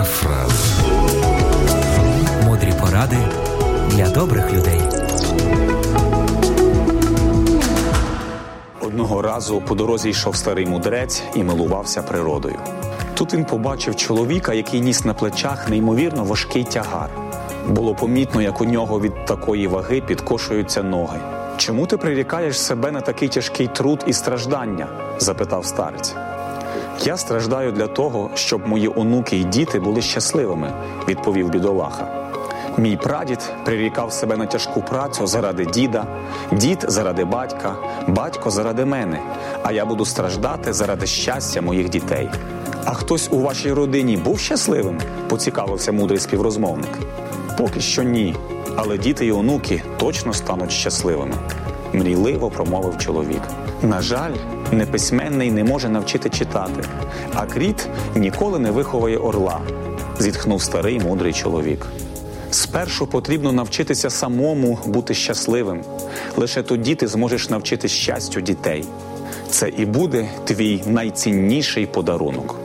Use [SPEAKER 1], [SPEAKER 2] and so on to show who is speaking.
[SPEAKER 1] Парафраз.
[SPEAKER 2] Мудрі поради для добрих людей.
[SPEAKER 3] Одного разу по дорозі йшов старий мудрець і милувався природою. Тут він побачив чоловіка, який ніс на плечах неймовірно важкий тягар. Було помітно, як у нього від такої ваги підкошуються ноги. Чому ти прирікаєш себе на такий тяжкий труд і страждання? запитав старець. Я страждаю для того, щоб мої онуки і діти були щасливими, відповів бідолаха. Мій прадід прирікав себе на тяжку працю заради діда, дід заради батька, батько заради мене, а я буду страждати заради щастя моїх дітей. А хтось у вашій родині був щасливим? поцікавився мудрий співрозмовник. Поки що ні, але діти і онуки точно стануть щасливими, мрійливо промовив чоловік. На жаль, неписьменний не може навчити читати, а кріт ніколи не виховує орла, зітхнув старий мудрий чоловік. Спершу потрібно навчитися самому бути щасливим. Лише тоді ти зможеш навчити щастю дітей. Це і буде твій найцінніший подарунок.